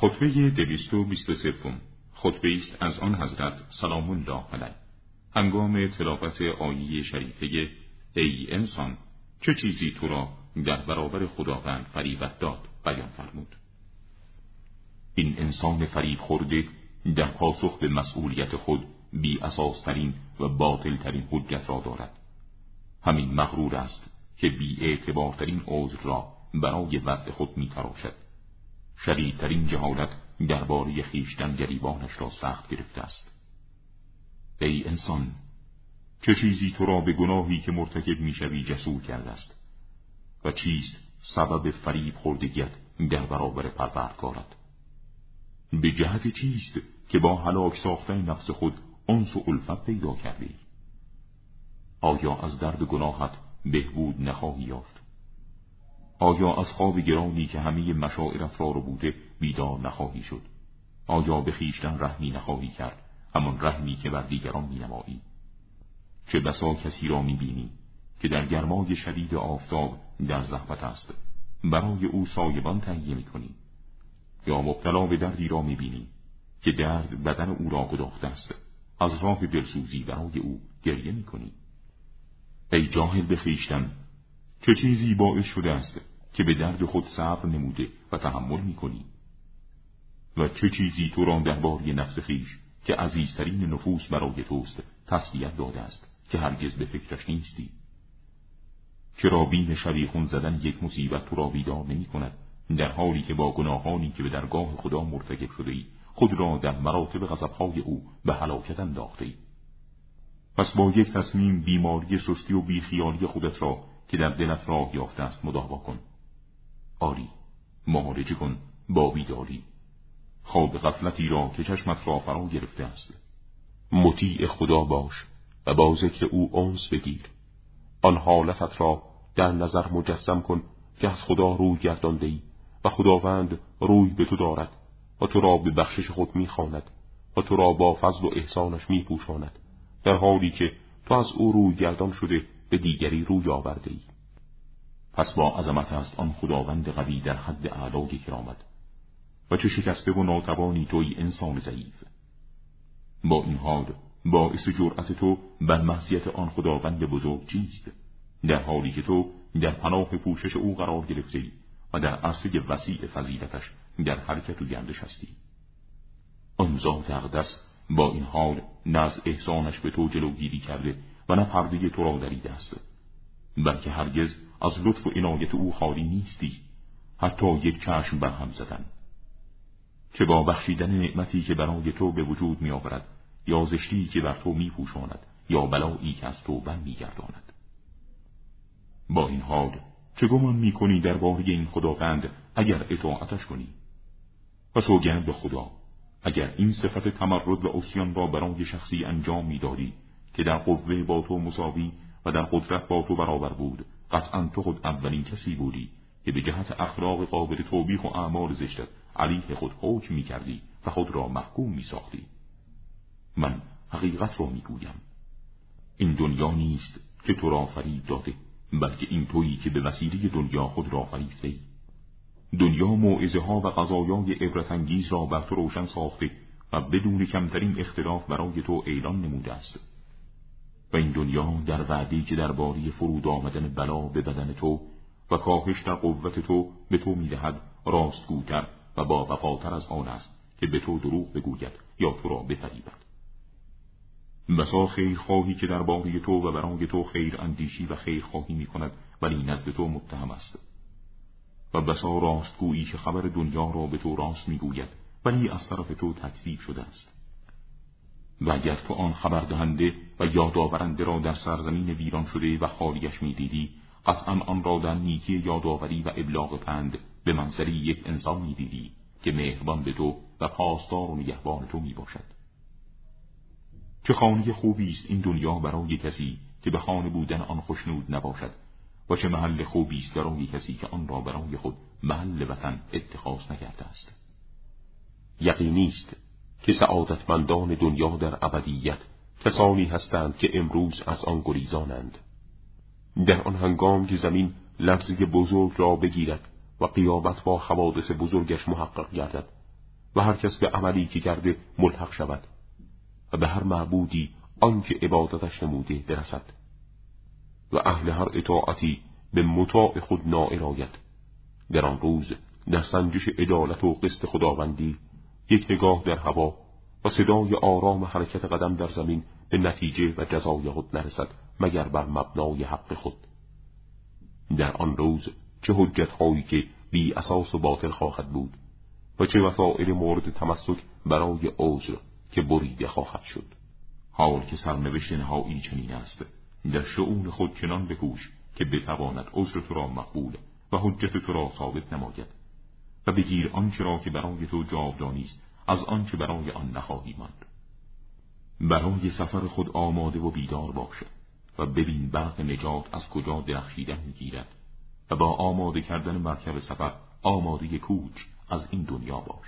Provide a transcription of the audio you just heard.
خطبه دویست و بیست سوم خطبه است از آن حضرت سلام الله علیه. هنگام تلاوت آیه شریفه ای انسان چه چیزی تو را در برابر خداوند فریبت داد؟ بیان فرمود. این انسان فریب خورده در پاسخ به مسئولیت خود بی اساسترین و باطلترین حجت را دارد. همین مغرور است که بی اعتبارترین عذر را برای وضع خود می تراشد شدیدترین جهالت درباره خیشتن گریبانش را سخت گرفته است. ای انسان چه چیزی تو را به گناهی که مرتکب می‌شوی جسور کرده است؟ و چیست سبب فریب خوردگیت در برابر پروردگارت؟ به جهت چیست که با هلاک ساختن نفس خود انس و الفت پیدا کردی؟ آیا از درد گناهت بهبود نخواهی یافت؟ آیا از خواب گرانی که همه مشاعرت را رو بوده بیدار نخواهی شد؟ آیا به خیشتن رحمی نخواهی کرد همان رحمی که بر دیگران مینمایی؟ چه بسا کسی را می‌بینی که در گرمای شدید آفتاب در زحمت است؟ برای او سایبان تهیه می‌کنی. یا مبتلا به دردی را می‌بینی که درد بدن او را گداخته است. از راه دلسوزی برای او گریه می‌کنی. ای جاهل به خیشتن چه چیزی باعث شده است که به درد خود صبر نموده و تحمل می‌کنی. و چه چیزی تو را درباره نفس خیش که عزیزترین نفوس برای توست تسلیت داده است که هرگز به فکرش نیستی؟ چرا بین شبیخون زدن یک مصیبت تو را بیدار نمی کند در حالی که با گناهانی که به درگاه خدا مرتکب شده ای خود را در مراتب غضبهای او به هلاکت انداخته ای؟ پس با یک تصمیم بیماری سستی و بیخیالی خودت را که در دلت راه یافته است مداوا کن. آری معالجه کن با بیداری. خواب غفلتی را که چشمت را فرا گرفته است. مطیع خدا باش و با ذکر او انس بگیر. آن حالتت را در نظر مجسم کن که از خدا روی گردانده ای و خداوند روی به تو دارد و تو را به بخشش خود می‌خواند و تو را با فضل و احسانش میپوشاند در حالی که تو از او روی گردان شده به دیگری روی آورده ای پس با عظمت است آن خداوند قوی در حد اعلای کرامت. و چه شکسته و ناتوانی توی انسان ضعیف. با این حال باعث جرأت تو بر معصیت آن خداوند بزرگ چیست؟ در حالی که تو در پناه پوشش او قرار گرفته و در عرصه وسیع فضیلتش در حرکت و گردش هستی. آن ذات اقدس با این حال نه از احسانش به تو جلوگیری کرده و نه پرده تو را دریده است. بلکه هرگز از لطف و عنایت او خالی نیستی. حتی یک چشم بر هم زدن. که با بخشیدن نعمتی که برای تو به وجود می آورد یا زشتی که بر تو می پوشاند یا بلایی که از تو بر می. با این حال چه گمان می کنی در این خداوند اگر اطاعتش کنی؟ و سوگند به خدا اگر این صفت تمرد و اسیان را برای شخصی انجام می‌دادی که در قوه با تو مساوی و در قدرت با تو برابر بود قطعا تو خود اولین کسی بودی که به جهت اخلاق قابل توبیخ و اعمال زشتت علیه خود حکم می کردی و خود را محکوم می ساختی. من حقیقت را می گویم. این دنیا نیست که تو را فریب داده بلکه این تویی که به وسیله دنیا خود را فریفته ای. دنیا موعظه ها و قضایای عبرتانگیز را بر تو روشن ساخته و بدون کمترین اختلاف برای تو اعلان نموده است و این دنیا در وعدی که در باری فرود آمدن بلا به بدن تو و کاهش در قوت تو به تو می‌دهد راستگوتر و با وفاتر از آن است که به تو دروغ بگوید یا تو را بفریبد. بسا خواهی که در باری تو و برای تو خیر اندیشی و خیر خواهی می کند ولی نزد تو متهم است. و بسا راستگویی که خبر دنیا را به تو راست می‌گوید ولی از طرف تو تکذیب شده است. و اگر تو آن خبر دهنده و یادآورنده را در سرزمین ویران شده و خالیش می‌دیدی قطعا آن را در نیکی یادآوری و ابلاغ پند به منظری یک انسان می‌دیدی که مهربان به تو و پاسدار و نگهبان تو می باشد. چه خانه خوبی است این دنیا برای کسی که به خانه بودن آن خوشنود نباشد و چه محل خوبی است برای کسی که آن را برای خود محل وطن اتخاذ نکرده است یقینی است که سعادتمندان دنیا در ابدیت کسانی هستند که امروز از آن گریزانند. در آن هنگام که زمین لرزه بزرگ را بگیرد و قیابت با حوادث بزرگش محقق گردد و هر کس به عملی که کرده ملحق شود و به هر معبودی آنکه عبادتش نموده برسد و اهل هر اطاعتی به مطاع خود نائل آید در آن روز در سنجش عدالت و قسط خداوندی یک نگاه در هوا و صدای آرام حرکت قدم در زمین به نتیجه و جزای خود نرسد مگر بر مبنای حق خود. در آن روز چه حجت هایی که بی اساس و باطل خواهد بود و چه وسائل مورد تمسک برای عذر که بریده خواهد شد. حال که سرنوشت نهایی چنین است در شعون خود چنان بکوش که بتواند عذر تو را مقبول و حجت تو را ثابت نماید. و بگیر آنچه را که برای تو جاودانی است از آنچه برای آن نخواهی ماند. برای سفر خود آماده و بیدار باشه و ببین برق نجات از کجا درخشیدن می‌گیرد و با آماده کردن مرکب سفر آماده کوچ از این دنیا باش.